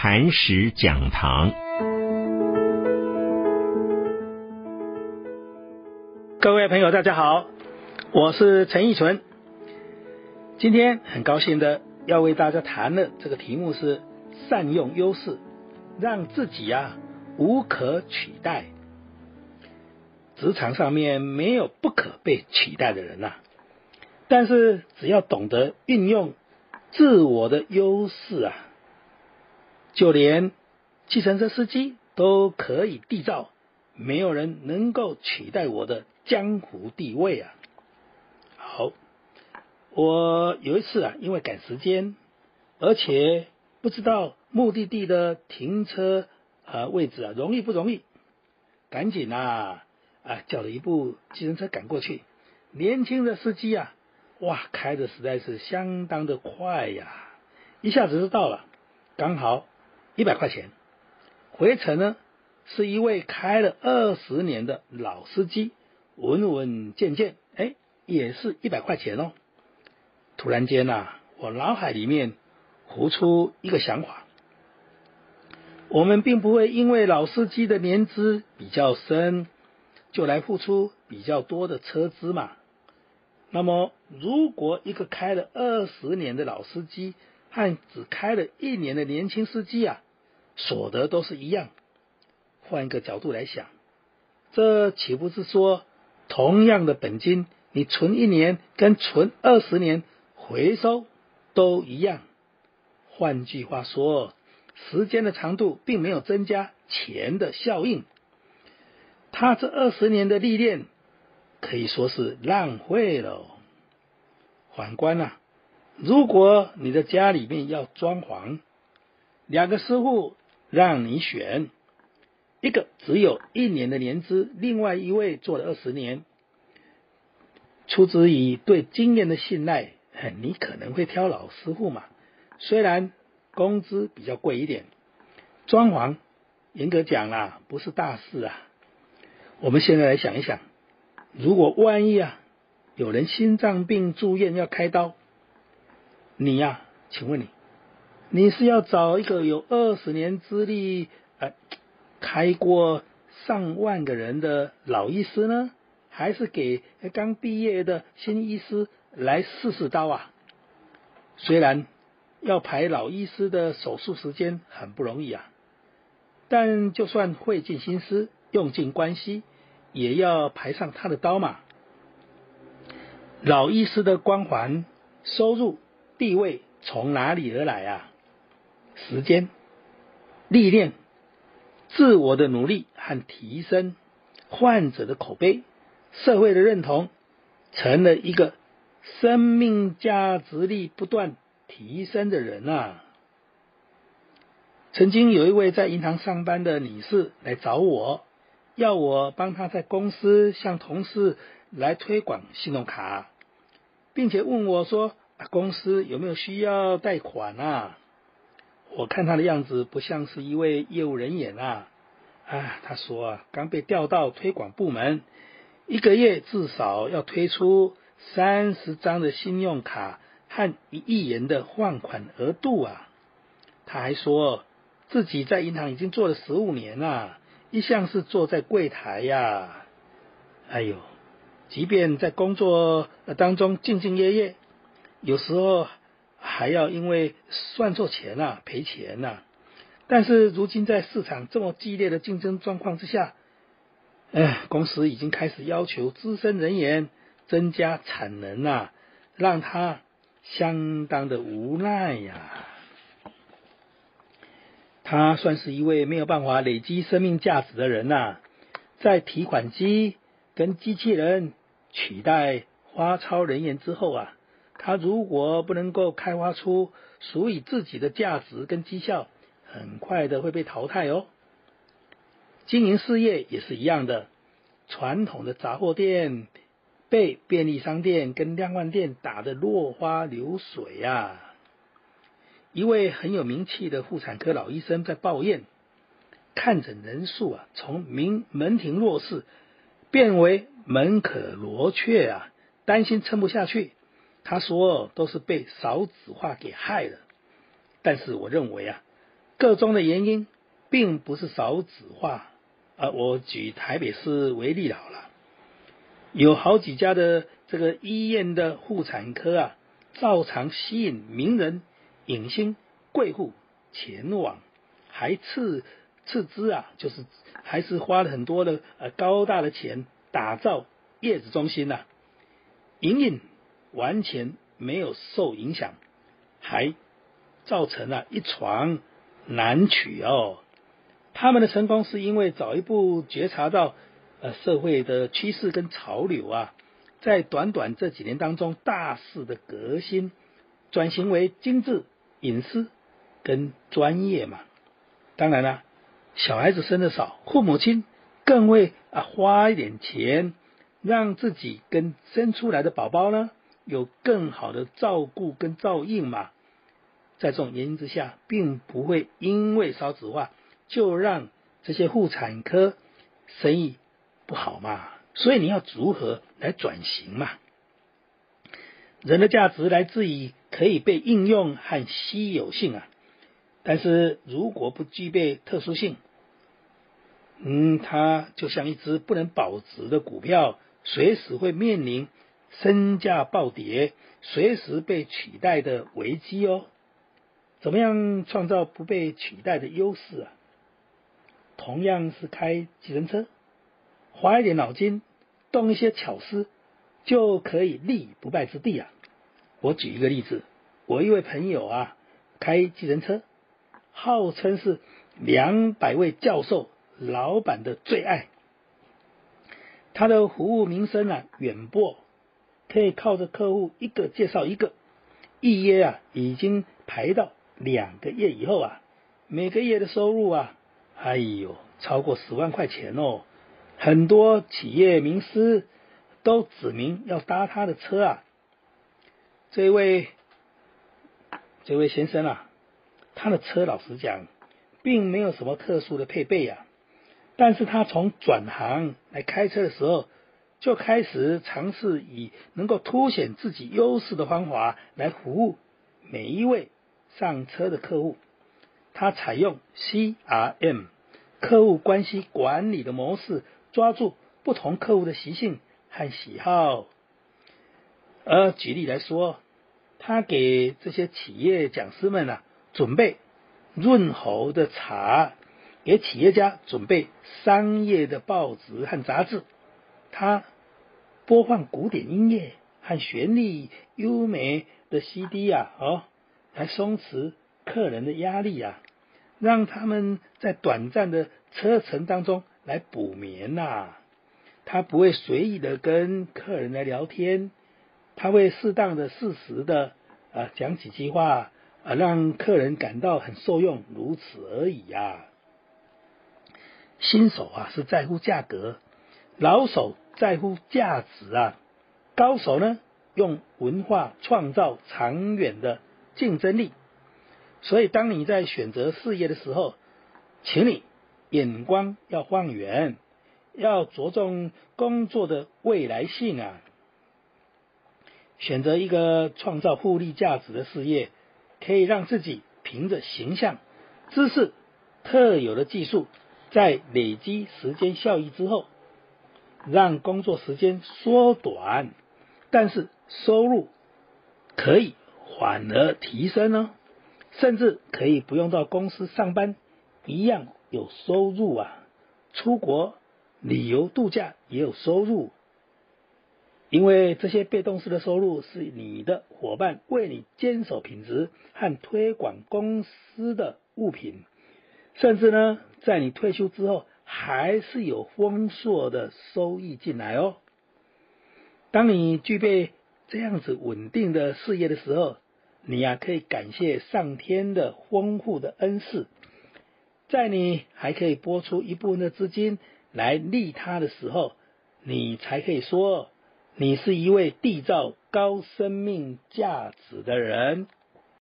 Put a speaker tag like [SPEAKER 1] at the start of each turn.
[SPEAKER 1] 磐石讲堂，
[SPEAKER 2] 各位朋友，大家好，我是陈义纯。今天很高兴的要为大家谈的这个题目是善用优势，让自己呀无可取代。职场上面没有不可被取代的人呐，但是只要懂得运用自我的优势啊，就连计程车司机都可以缔造没有人能够取代我的江湖地位啊。好。我有一次啊，因为赶时间，而且不知道目的地的停车啊位置啊容易不容易，赶紧啊啊叫了一部计程车赶过去。年轻的司机啊，哇，开的实在是相当的快呀，一下子就到了，刚好一百块钱。回程呢，是一位开了二十年的老司机，稳稳健健，哎，也是一百块钱哦。突然间呐，我脑海里面浮出一个想法：我们并不会因为老司机的年资比较深，就来付出比较多的车资嘛。那么，如果一个开了二十年的老司机和只开了一年的年轻司机啊，所得都是一样，换一个角度来想，这岂不是说，同样的本金，你存一年跟存二十年？回收都一样，换句话说，时间的长度并没有增加钱的效应。他这二十年的历练可以说是浪费了。反观啊，如果你的家里面要装潢，两个师傅让你选，一个只有一年的年资，另外一位做了二十年，出自于对经验的信赖。你可能会挑老师傅嘛？虽然工资比较贵一点，装潢严格讲啦，不是大事啊。我们现在来想一想，如果万一啊，有人心脏病住院要开刀，你呀，请问你，你是要找一个有二十年资历、呃，开过上万个人的老医师呢，还是给刚毕业的新医师？来试试刀啊！虽然要排老医师的手术时间很不容易啊，但就算费尽心思、用尽关系，也要排上他的刀嘛。老医师的光环、收入、地位从哪里而来啊？时间、历练、自我的努力和提升、患者的口碑、社会的认同，成了一个。生命价值力不断提升的人啊！曾经有一位在银行上班的女士来找我，要我帮她在公司向同事来推广信用卡，并且问我说：“公司有没有需要贷款啊？”我看他的样子不像是一位业务人员啊！啊，他说啊，刚被调到推广部门，一个月至少要推出。三十张的信用卡和一亿元的换款额度啊！他还说自己在银行已经做了十五年了，一向是坐在柜台呀。哎呦，即便在工作当中兢兢业业，有时候还要因为算错钱啊赔钱呐。但是如今在市场这么激烈的竞争状况之下，哎，公司已经开始要求资深人员。增加产能啊，让他相当的无奈呀。他算是一位没有办法累积生命价值的人呐。在提款机跟机器人取代花超人员之后啊，他如果不能够开发出属于自己的价值跟绩效，很快的会被淘汰哦。经营事业也是一样的，传统的杂货店。被便利商店跟量贩店打得落花流水啊！一位很有名气的妇产科老医生在抱怨，看诊人数啊，从名门庭若市变为门可罗雀啊，担心撑不下去。他说都是被少子化给害了。但是我认为啊，个中的原因并不是少子化。啊，我举台北市为例好了，有好几家的这个医院的妇产科啊，照常吸引名人、影星、贵妇前往，还斥斥资啊，就是还是花了很多的呃高大的钱打造月子中心呐，隐隐完全没有受影响，还造成了一床难取哦。他们的成功是因为早一步觉察到呃社会的趋势跟潮流啊，在短短这几年当中大肆的革新，转型为精致、隐私跟专业嘛。当然了，小孩子生的少，父母亲更会啊花一点钱，让自己跟生出来的宝宝呢有更好的照顾跟照应嘛。在这种原因之下，并不会因为少子化。就让这些妇产科生意不好嘛，所以你要如何来转型嘛？人的价值来自于可以被应用和稀有性啊，但是如果不具备特殊性，嗯，它就像一只不能保值的股票，随时会面临身价暴跌、随时被取代的危机哦。怎么样创造不被取代的优势啊？同样是开计程车，花一点脑筋，动一些巧思，就可以立不败之地啊！我举一个例子，我一位朋友啊，开计程车，号称是两百位教授老板的最爱，他的服务名声啊远播，可以靠着客户一个介绍一个，预约啊已经排到两个月以后啊，每个月的收入啊。哎呦，超过十万块钱哦！很多企业名师都指明要搭他的车啊。这位这位先生啊，他的车老实讲，并没有什么特殊的配备呀。但是他从转行来开车的时候，就开始尝试以能够凸显自己优势的方法来服务每一位上车的客户。他采用 CRM 客户关系管理的模式，抓住不同客户的习性和喜好。而举例来说，他给这些企业讲师们啊准备润喉的茶，给企业家准备商业的报纸和杂志。他播放古典音乐和旋律优美的 CD 啊，哦，来松弛客人的压力啊。让他们在短暂的车程当中来补眠呐，他不会随意的跟客人来聊天，他会适当的、适时的啊讲几句话啊，让客人感到很受用，如此而已呀。新手啊是在乎价格，老手在乎价值啊，高手呢用文化创造长远的竞争力。所以，当你在选择事业的时候，请你眼光要放远，要着重工作的未来性啊。选择一个创造互利价值的事业，可以让自己凭着形象、知识、特有的技术，在累积时间效益之后，让工作时间缩短，但是收入可以反而提升呢。甚至可以不用到公司上班，一样有收入啊！出国旅游度假也有收入，因为这些被动式的收入是你的伙伴为你坚守品质和推广公司的物品，甚至呢，在你退休之后还是有丰硕的收益进来哦。当你具备这样子稳定的事业的时候，你呀，可以感谢上天的丰富的恩赐，在你还可以拨出一部分的资金来利他的时候，你才可以说你是一位缔造高生命价值的人。